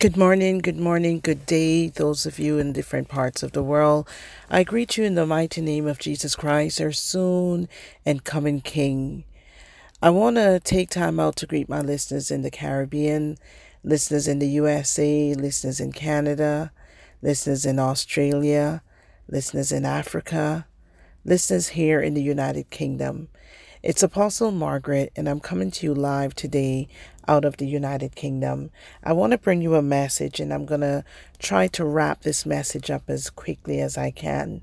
Good morning, good morning, good day, those of you in different parts of the world. I greet you in the mighty name of Jesus Christ, our soon and coming King. I want to take time out to greet my listeners in the Caribbean, listeners in the USA, listeners in Canada, listeners in Australia, listeners in Africa, listeners here in the United Kingdom. It's Apostle Margaret, and I'm coming to you live today out of the United Kingdom. I want to bring you a message, and I'm going to try to wrap this message up as quickly as I can.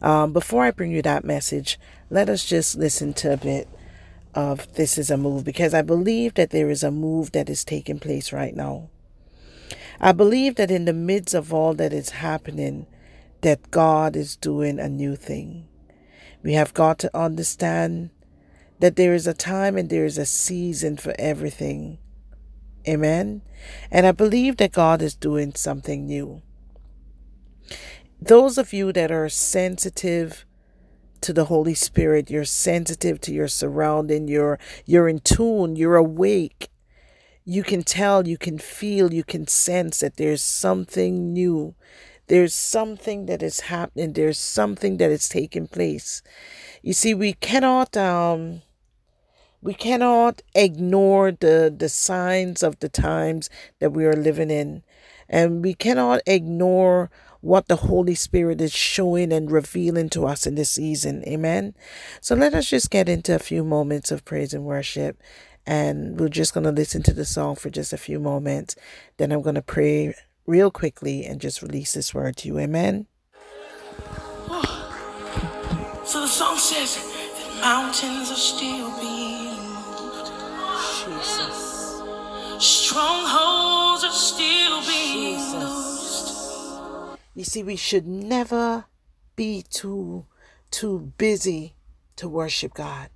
Um, before I bring you that message, let us just listen to a bit of This is a Move, because I believe that there is a move that is taking place right now. I believe that in the midst of all that is happening, that God is doing a new thing. We have got to understand that there is a time and there is a season for everything. Amen. And I believe that God is doing something new. Those of you that are sensitive to the Holy Spirit, you're sensitive to your surrounding, you're you're in tune, you're awake. You can tell, you can feel, you can sense that there's something new. There's something that is happening. There's something that is taking place. You see, we cannot um we cannot ignore the, the signs of the times that we are living in. And we cannot ignore what the Holy Spirit is showing and revealing to us in this season. Amen. So let us just get into a few moments of praise and worship. And we're just going to listen to the song for just a few moments. Then I'm going to pray real quickly and just release this word to you. Amen. So the song says that mountains are still being Jesus. Strongholds are still being Jesus. loosed. You see, we should never be too too busy to worship God.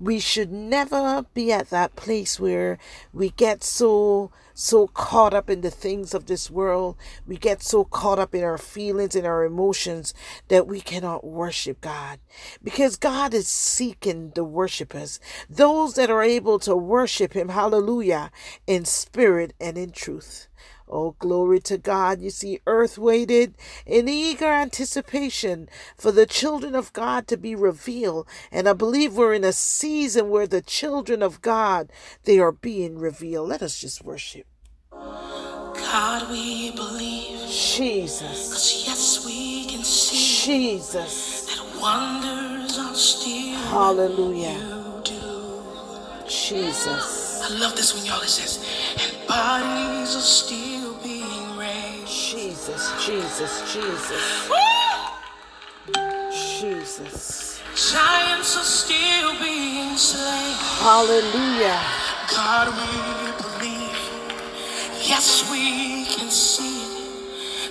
We should never be at that place where we get so so caught up in the things of this world. We get so caught up in our feelings and our emotions that we cannot worship God. Because God is seeking the worshipers, those that are able to worship him, hallelujah, in spirit and in truth. Oh, glory to God. You see, earth waited in eager anticipation for the children of God to be revealed. And I believe we're in a season where the children of God, they are being revealed. Let us just worship. God, we believe. Jesus. Cause yes, we can see Jesus. that wonders are still Hallelujah. Jesus. I love this when y'all it says, and bodies are still. Jesus. Jesus. Jesus. Jesus. Giants are still being slain. Hallelujah. God, we believe. Yes, we can see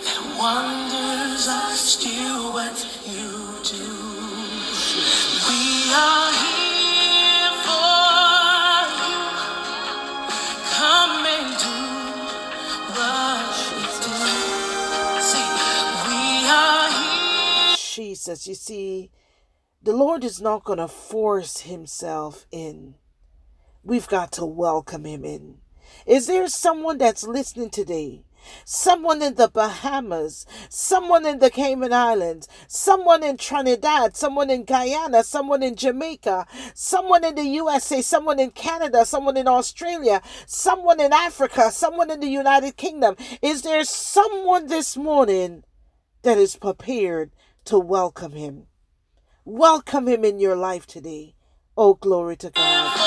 that wonders are still what you do. Jesus. You see, the Lord is not going to force himself in. We've got to welcome him in. Is there someone that's listening today? Someone in the Bahamas, someone in the Cayman Islands, someone in Trinidad, someone in Guyana, someone in Jamaica, someone in the USA, someone in Canada, someone in Australia, someone in Africa, someone in the United Kingdom. Is there someone this morning that is prepared to welcome him? Welcome him in your life today. Oh, glory to God.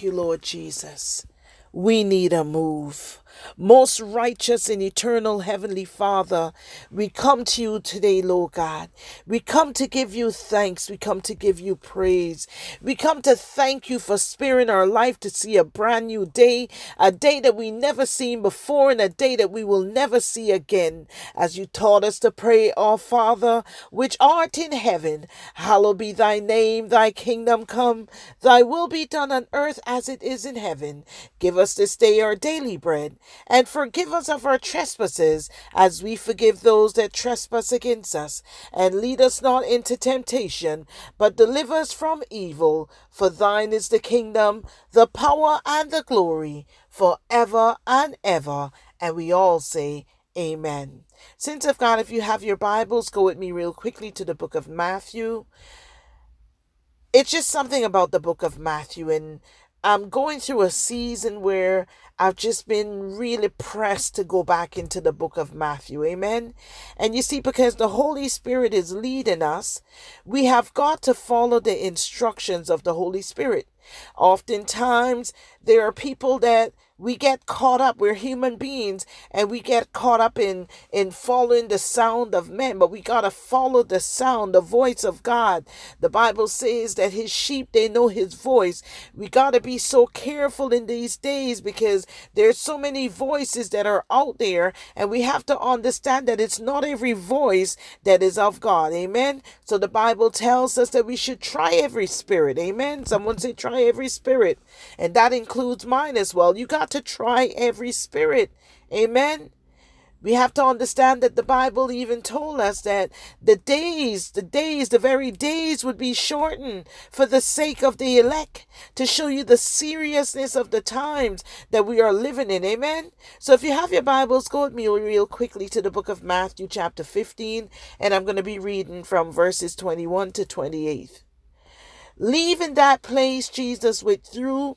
Thank you, Lord Jesus. We need a move. Most righteous and eternal Heavenly Father, we come to you today, Lord God. We come to give you thanks. We come to give you praise. We come to thank you for sparing our life to see a brand new day, a day that we never seen before, and a day that we will never see again. As you taught us to pray, Our Father, which art in heaven, hallowed be thy name, thy kingdom come, thy will be done on earth as it is in heaven. Give us this day our daily bread and forgive us of our trespasses as we forgive those that trespass against us. And lead us not into temptation, but deliver us from evil. For thine is the kingdom, the power, and the glory, for ever and ever. And we all say, Amen. Saints of God, if you have your Bibles, go with me real quickly to the book of Matthew. It's just something about the book of Matthew, and I'm going through a season where I've just been really pressed to go back into the book of Matthew. Amen. And you see, because the Holy Spirit is leading us, we have got to follow the instructions of the Holy Spirit. Oftentimes, there are people that we get caught up we're human beings and we get caught up in in following the sound of men but we got to follow the sound the voice of god. The bible says that his sheep they know his voice. We got to be so careful in these days because there's so many voices that are out there and we have to understand that it's not every voice that is of god. Amen? So the bible tells us that we should try every spirit. Amen? Someone say try every spirit and that includes mine as well. You got to try every spirit. Amen. We have to understand that the Bible even told us that the days, the days, the very days would be shortened for the sake of the elect to show you the seriousness of the times that we are living in. Amen. So if you have your Bibles, go with me real quickly to the book of Matthew, chapter 15, and I'm going to be reading from verses 21 to 28. Leaving that place, Jesus withdrew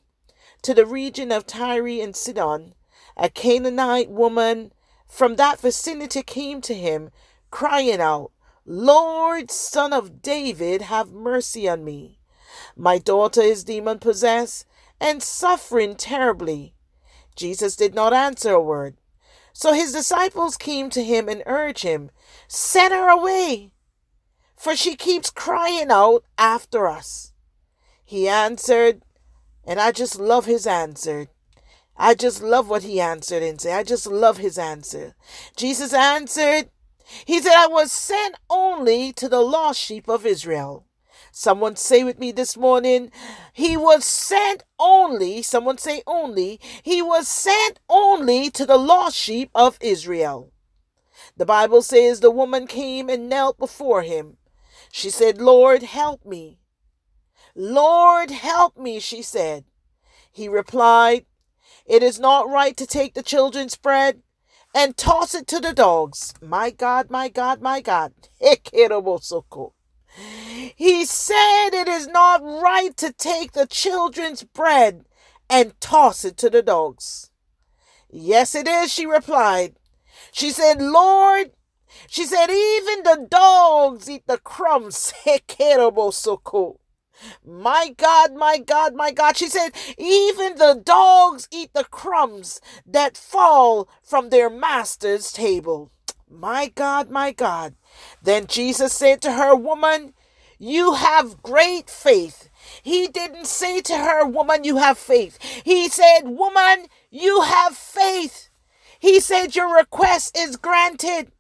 to the region of Tyre and Sidon, a Canaanite woman from that vicinity came to him, crying out, Lord, son of David, have mercy on me. My daughter is demon possessed and suffering terribly. Jesus did not answer a word. So his disciples came to him and urged him, Send her away, for she keeps crying out after us. He answered, and I just love his answer. I just love what he answered and said, I just love his answer. Jesus answered, He said, I was sent only to the lost sheep of Israel. Someone say with me this morning, He was sent only, someone say only, He was sent only to the lost sheep of Israel. The Bible says the woman came and knelt before him. She said, Lord, help me. Lord, help me, she said. He replied, It is not right to take the children's bread and toss it to the dogs. My God, my God, my God. He said it is not right to take the children's bread and toss it to the dogs. Yes, it is, she replied. She said, Lord, she said, even the dogs eat the crumbs. My God, my God, my God. She said, even the dogs eat the crumbs that fall from their master's table. My God, my God. Then Jesus said to her, Woman, you have great faith. He didn't say to her, Woman, you have faith. He said, Woman, you have faith. He said, Your request is granted.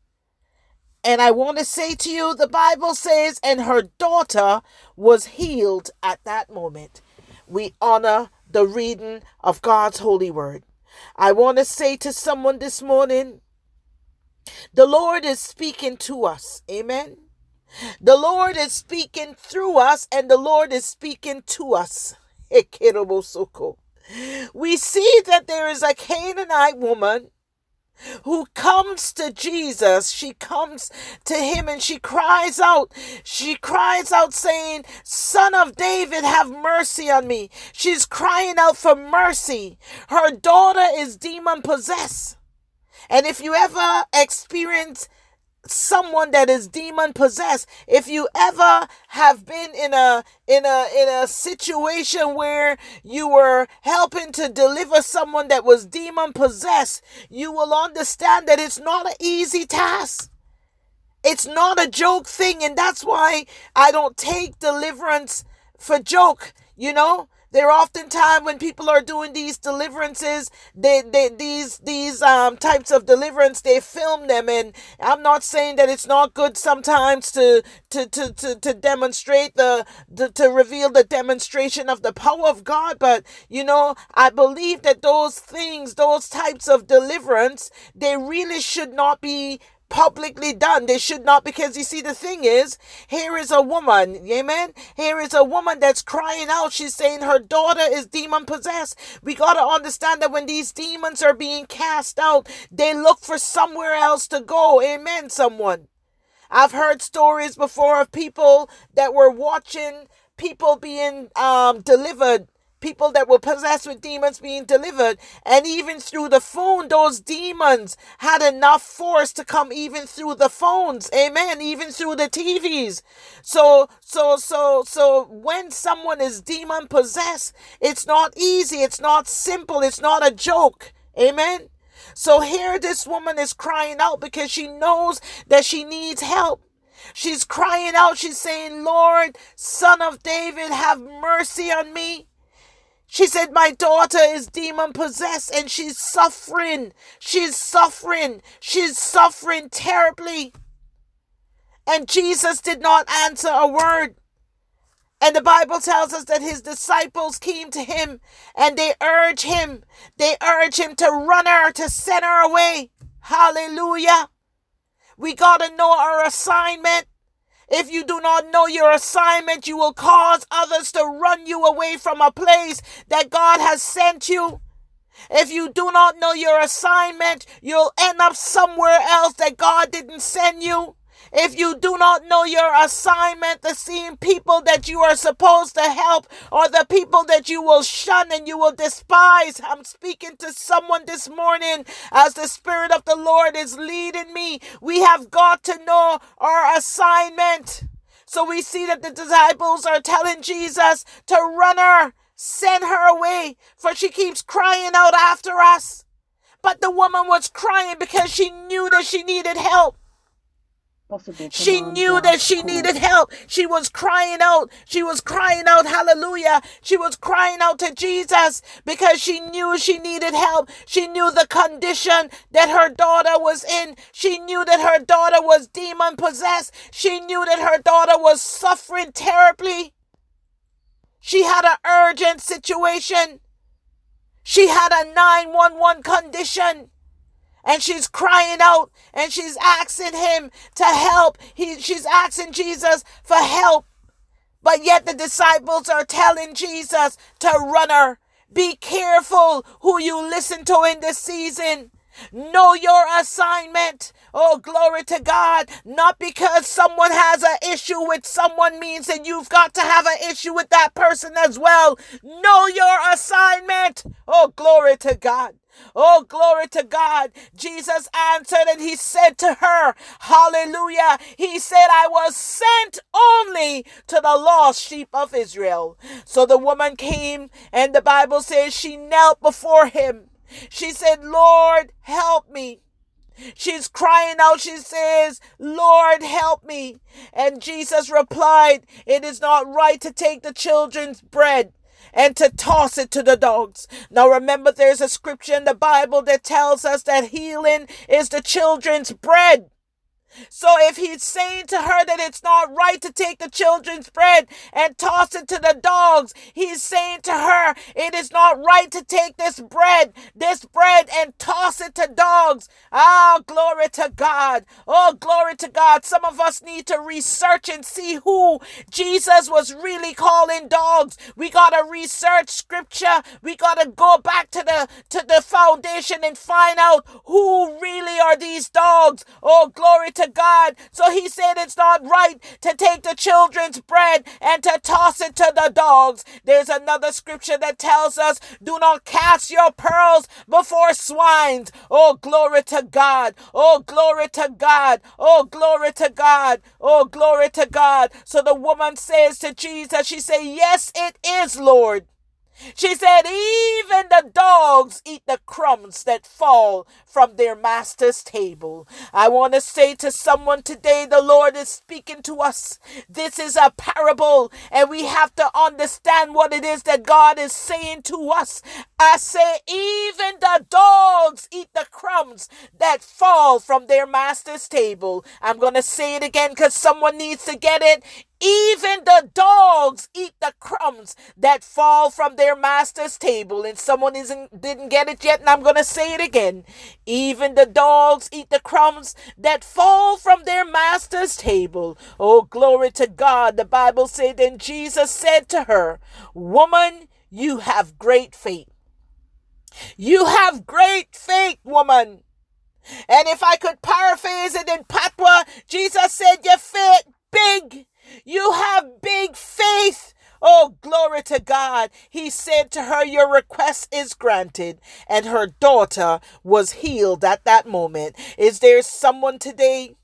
And I want to say to you, the Bible says, and her daughter was healed at that moment. We honor the reading of God's holy word. I want to say to someone this morning, the Lord is speaking to us. Amen. The Lord is speaking through us, and the Lord is speaking to us. We see that there is a Canaanite woman who comes to Jesus. She comes to him and she cries out. She cries out saying, Son of David, have mercy on me. She's crying out for mercy. Her daughter is demon possessed. And if you ever experience someone that is demon possessed if you ever have been in a in a in a situation where you were helping to deliver someone that was demon possessed you will understand that it's not an easy task. It's not a joke thing and that's why i don't take deliverance for joke you know there are oftentimes when people are doing these deliverances, they, they these these um types of deliverance, they film them, and I'm not saying that it's not good sometimes to to to to, to demonstrate the, the to reveal the demonstration of the power of God, but you know I believe that those things, those types of deliverance, they really should not be publicly done. They should not, because you see, the thing is, here is a woman, amen? Here is a woman that's crying out. She's saying her daughter is demon possessed. We got to understand that when these demons are being cast out, they look for somewhere else to go, amen, someone. I've heard stories before of people that were watching people being um, delivered people that were possessed with demons being delivered. And even through the phone, those demons had enough force to come even through the phones. Amen. Even through the TVs. So, so, so, so when someone is demon possessed, it's not easy. It's not simple. It's not a joke. Amen. So here this woman is crying out because she knows that she needs help. She's crying out. She's saying, Lord, son of David, have mercy on me. She said, My daughter is demon possessed and she's suffering. She's suffering. She's suffering terribly. And Jesus did not answer a word. And the Bible tells us that his disciples came to him and they urge him, they urge him to run her, to send her away. Hallelujah. We got to know our assignment. If you do not know your assignment, you will cause others to run you away from a place that God has sent you. If you do not know your assignment, you'll end up somewhere else that God didn't send you. If you do not know your assignment, the same people that you are supposed to help or the people that you will shun and you will despise. I'm speaking to someone this morning as the Spirit of the Lord is leading me. We have got to know our assignment. So we see that the disciples are telling Jesus to run her, send her away, for she keeps crying out after us. But the woman was crying because she knew that she needed help possible. She knew that she needed help. She was crying out. She was crying out, hallelujah. She was crying out to Jesus because she knew she needed help. She knew the condition that her daughter was in. She knew that her daughter was demon possessed. She knew that her daughter was suffering terribly. She had an urgent situation. She had a 911 condition and she's crying out and she's asking him to help. He, she's asking Jesus for help. But yet the disciples are telling Jesus to run her. Be careful who you listen to in this season. Know your assignment. Oh, glory to God. Not because someone has an issue with someone means that you've got to have an issue with that person as well. Know your assignment. Oh, glory to God. Oh, glory to God. Jesus answered and he said to her, Hallelujah. He said, I was sent only to the lost sheep of Israel. So the woman came and the Bible says she knelt before him. She said, Lord, help me. She's crying out. She says, Lord, help me. And Jesus replied, It is not right to take the children's bread and to toss it to the dogs. Now remember, there's a scripture in the Bible that tells us that healing is the children's bread. So if he's saying to her that it's not right to take the children's bread and toss it to the dogs, he's saying to her it is not right to take this bread, this bread and toss it to dogs. Ah, oh, glory to God. Oh, glory to God. Some of us need to research and see who Jesus was really calling dogs. We got to research scripture. We got to go back to the to the foundation and find out who really are these dogs. Oh, glory to God. So he said it's not right to take the children's bread and to toss it to the dogs. There's another scripture that tells us, do not cast your pearls before swines. Oh, glory to God. Oh, glory to God. Oh, glory to God. Oh, glory to God. So the woman says to Jesus, she said, yes, it is, Lord. She said, Even the dogs eat the crumbs that fall from their master's table. I want to say to someone today, the Lord is speaking to us. This is a parable, and we have to understand what it is that God is saying to us. I say, Even the dogs eat the crumbs that fall from their master's table. I'm going to say it again because someone needs to get it. Even the dogs eat the crumbs that fall from their master's table. And someone isn't didn't get it yet, and I'm gonna say it again. Even the dogs eat the crumbs that fall from their master's table. Oh, glory to God. The Bible said, Then Jesus said to her, Woman, you have great faith. You have great faith, woman. And if I could paraphrase it in Patois, Jesus said, Your faith big. You have big faith. Oh, glory to God. He said to her, Your request is granted. And her daughter was healed at that moment. Is there someone today?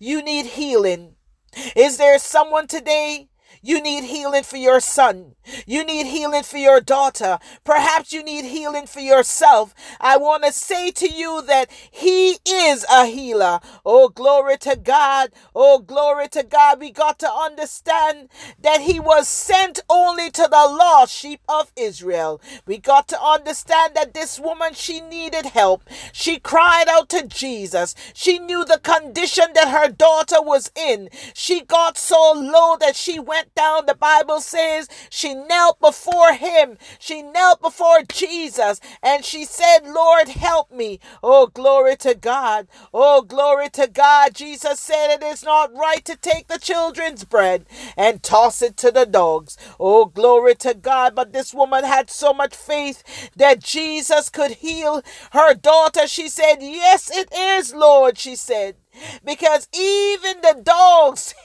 You need healing. Is there someone today? You need healing for your son. You need healing for your daughter. Perhaps you need healing for yourself. I want to say to you that He is a healer. Oh, glory to God. Oh, glory to God. We got to understand that He was sent only to the lost sheep of Israel. We got to understand that this woman, she needed help. She cried out to Jesus. She knew the condition that her daughter was in. She got so low that she went down. The Bible says she knelt before him. She knelt before Jesus and she said, Lord, help me. Oh, glory to God. Oh, glory to God. Jesus said it is not right to take the children's bread and toss it to the dogs. Oh, glory to God. But this woman had so much faith that Jesus could heal her daughter. She said, Yes, it is, Lord, she said. Because even the dogs,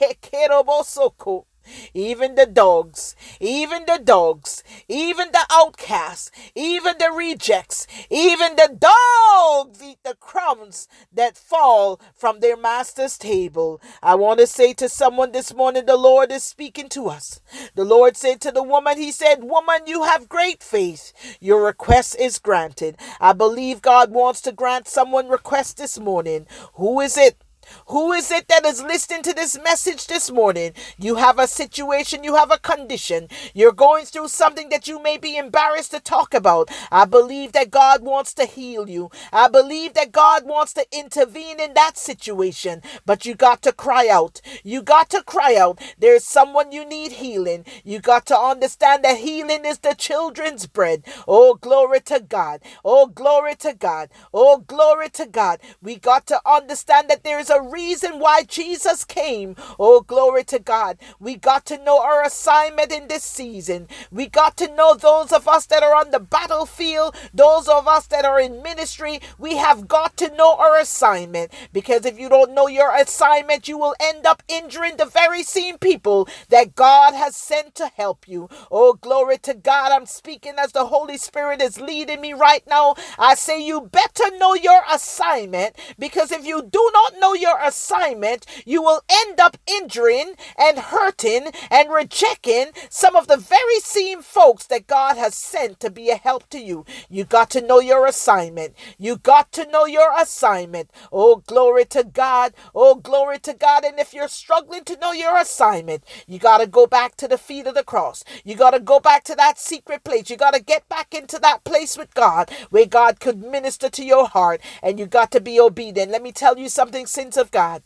even the dogs, even the dogs, even the outcasts, even the rejects, even the dogs eat the crumbs that fall from their master's table. I want to say to someone this morning, the Lord is speaking to us. The Lord said to the woman, He said, Woman, you have great faith. Your request is granted. I believe God wants to grant someone request this morning. Who is it? Who is it that is listening to this message this morning? You have a situation, you have a condition, you're going through something that you may be embarrassed to talk about. I believe that God wants to heal you. I believe that God wants to intervene in that situation, but you got to cry out. You got to cry out. There's someone you need healing. You got to understand that healing is the children's bread. Oh, glory to God. Oh, glory to God. Oh, glory to God. We got to understand that there is a reason why Jesus came. Oh, glory to God. We got to know our assignment in this season. We got to know those of us that are on the battlefield, those of us that are in ministry. We have got to know our assignment because if you don't know your assignment, you will end up injuring the very same people that God has sent to help you. Oh, glory to God. I'm speaking as the Holy Spirit is leading me right now. I say you better know your assignment because if you do not know your assignment, you will end up injuring and hurting and rejecting some of the very same folks that God has sent to be a help to you. You got to know your assignment. You got to know your assignment. Oh, glory to God. Oh, glory to God. And if you're struggling to know your assignment, you got to go back to the feet of the cross. You got to go back to that secret place. You got to get back into that place with God where God could minister to your heart and you got to be obedient. Let me tell you something, saints of God.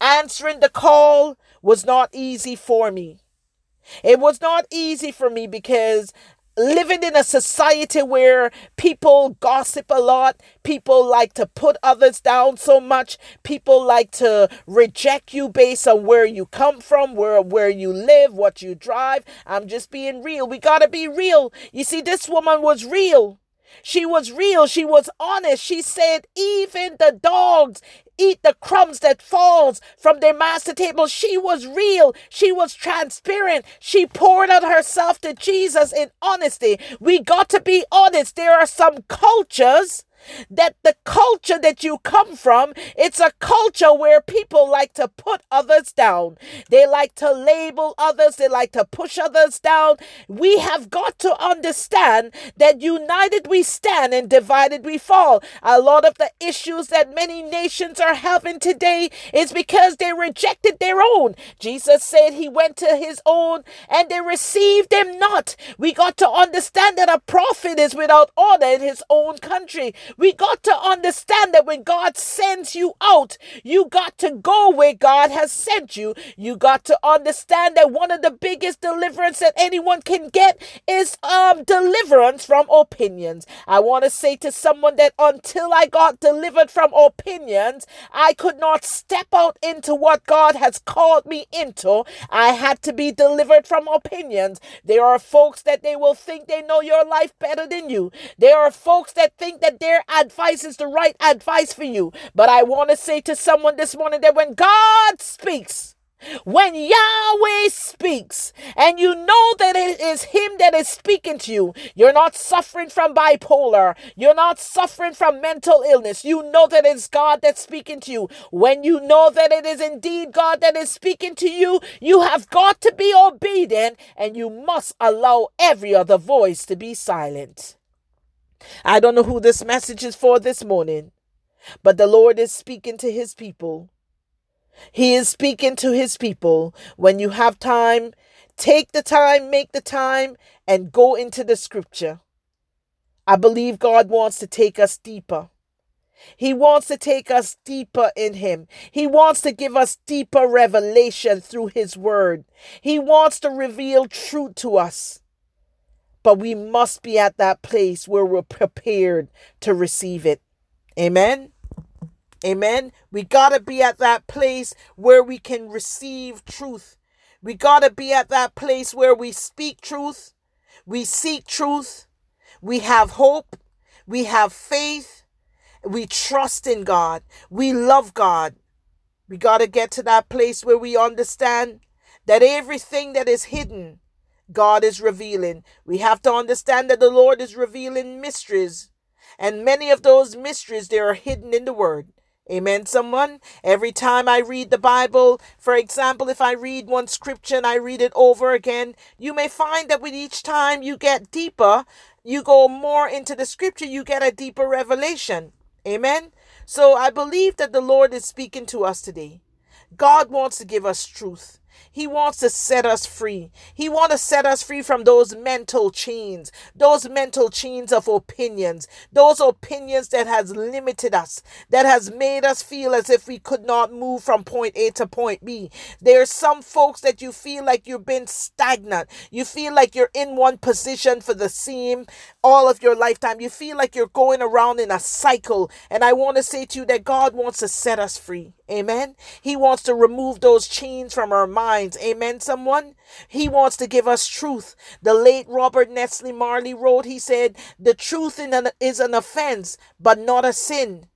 Answering the call was not easy for me. It was not easy for me because living in a society where people gossip a lot, people like to put others down so much, people like to reject you based on where you come from, where where you live, what you drive. I'm just being real. We got to be real. You see this woman was real. She was real. She was honest. She said, even the dogs eat the crumbs that falls from their master table. She was real. She was transparent. She poured out herself to Jesus in honesty. We got to be honest. There are some cultures that the culture that you come from it's a culture where people like to put others down. They like to label others. They like to push others down. We have got to understand that united we stand and divided we fall. A lot of the issues that many nations are having today is because they rejected their own. Jesus said he went to his own and they received him not. We got to understand that a prophet is without honor in his own country we got to understand that when God sends you out, you got to go where God has sent you. You got to understand that one of the biggest deliverance that anyone can get is um deliverance from opinions. I want to say to someone that until I got delivered from opinions, I could not step out into what God has called me into. I had to be delivered from opinions. There are folks that they will think they know your life better than you. There are folks that think that advice is the right advice for you. But I want to say to someone this morning that when God speaks, when Yahweh speaks and you know that it is Him that is speaking to you, you're not suffering from bipolar, you're not suffering from mental illness. You know that it's God that's speaking to you. When you know that it is indeed God that is speaking to you, you have got to be obedient and you must allow every other voice to be silent. I don't know who this message is for this morning, but the Lord is speaking to his people. He is speaking to his people. When you have time, take the time, make the time, and go into the scripture. I believe God wants to take us deeper. He wants to take us deeper in Him. He wants to give us deeper revelation through His Word. He wants to reveal truth to us. But we must be at that place where we're prepared to receive it. Amen. Amen. We got to be at that place where we can receive truth. We got to be at that place where we speak truth, we seek truth, we have hope, we have faith, we trust in God, we love God. We got to get to that place where we understand that everything that is hidden God is revealing. We have to understand that the Lord is revealing mysteries. And many of those mysteries, they are hidden in the Word. Amen, someone? Every time I read the Bible, for example, if I read one scripture and I read it over again, you may find that with each time you get deeper, you go more into the scripture, you get a deeper revelation. Amen? So I believe that the Lord is speaking to us today. God wants to give us truth. He wants to set us free. He wants to set us free from those mental chains, those mental chains of opinions, those opinions that has limited us, that has made us feel as if we could not move from point A to point B. There are some folks that you feel like you've been stagnant. You feel like you're in one position for the same all of your lifetime. You feel like you're going around in a cycle. And I want to say to you that God wants to set us free. Amen. He wants to remove those chains from our minds. Amen, someone? He wants to give us truth. The late Robert Nesta Marley wrote, he said, The truth is an offense, but not a sin.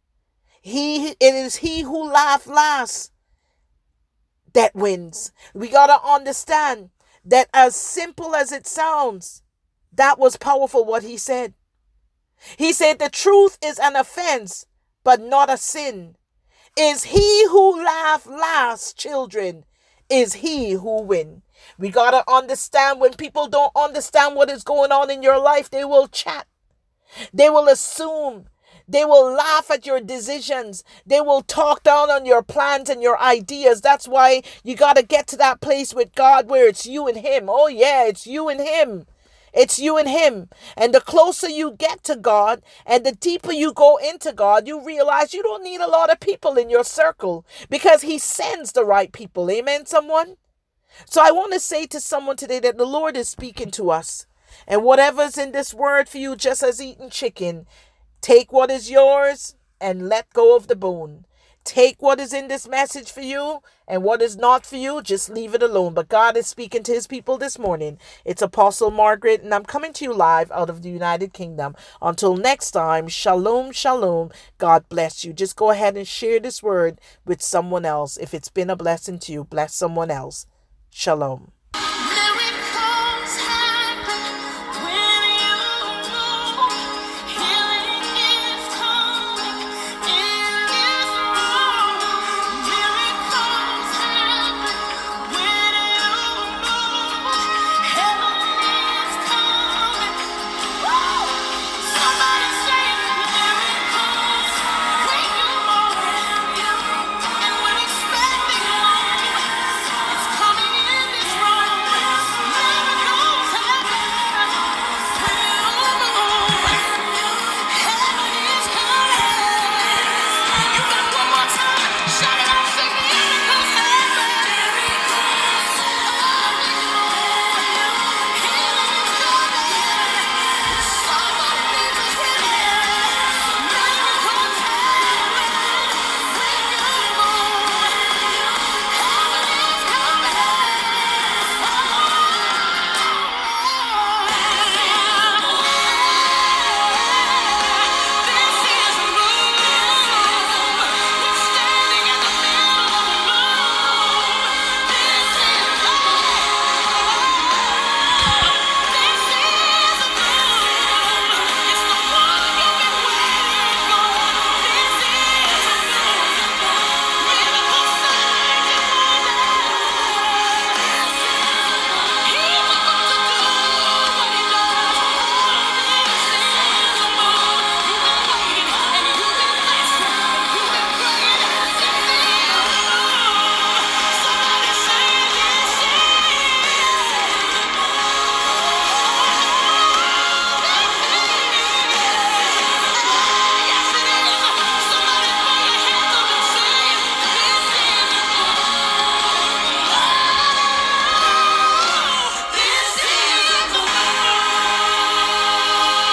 He it is he who laughs last that wins. We gotta understand that as simple as it sounds, that was powerful what he said. He said the truth is an offense, but not a sin. Is he who laugh last, children, is he who win. We got to understand when people don't understand what is going on in your life, they will chat. They will assume. They will laugh at your decisions. They will talk down on your plans and your ideas. That's why you got to get to that place with God where it's you and Him. Oh, yeah, it's you and Him. It's you and Him. And the closer you get to God and the deeper you go into God, you realize you don't need a lot of people in your circle because He sends the right people. Amen, someone? So I want to say to someone today that the Lord is speaking to us. And whatever's in this word for you, just as eating chicken, take what is yours and let go of the bone. Take what is in this message for you and what is not for you, just leave it alone. But God is speaking to his people this morning. It's Apostle Margaret, and I'm coming to you live out of the United Kingdom. Until next time, shalom, shalom. God bless you. Just go ahead and share this word with someone else. If it's been a blessing to you, bless someone else. Shalom.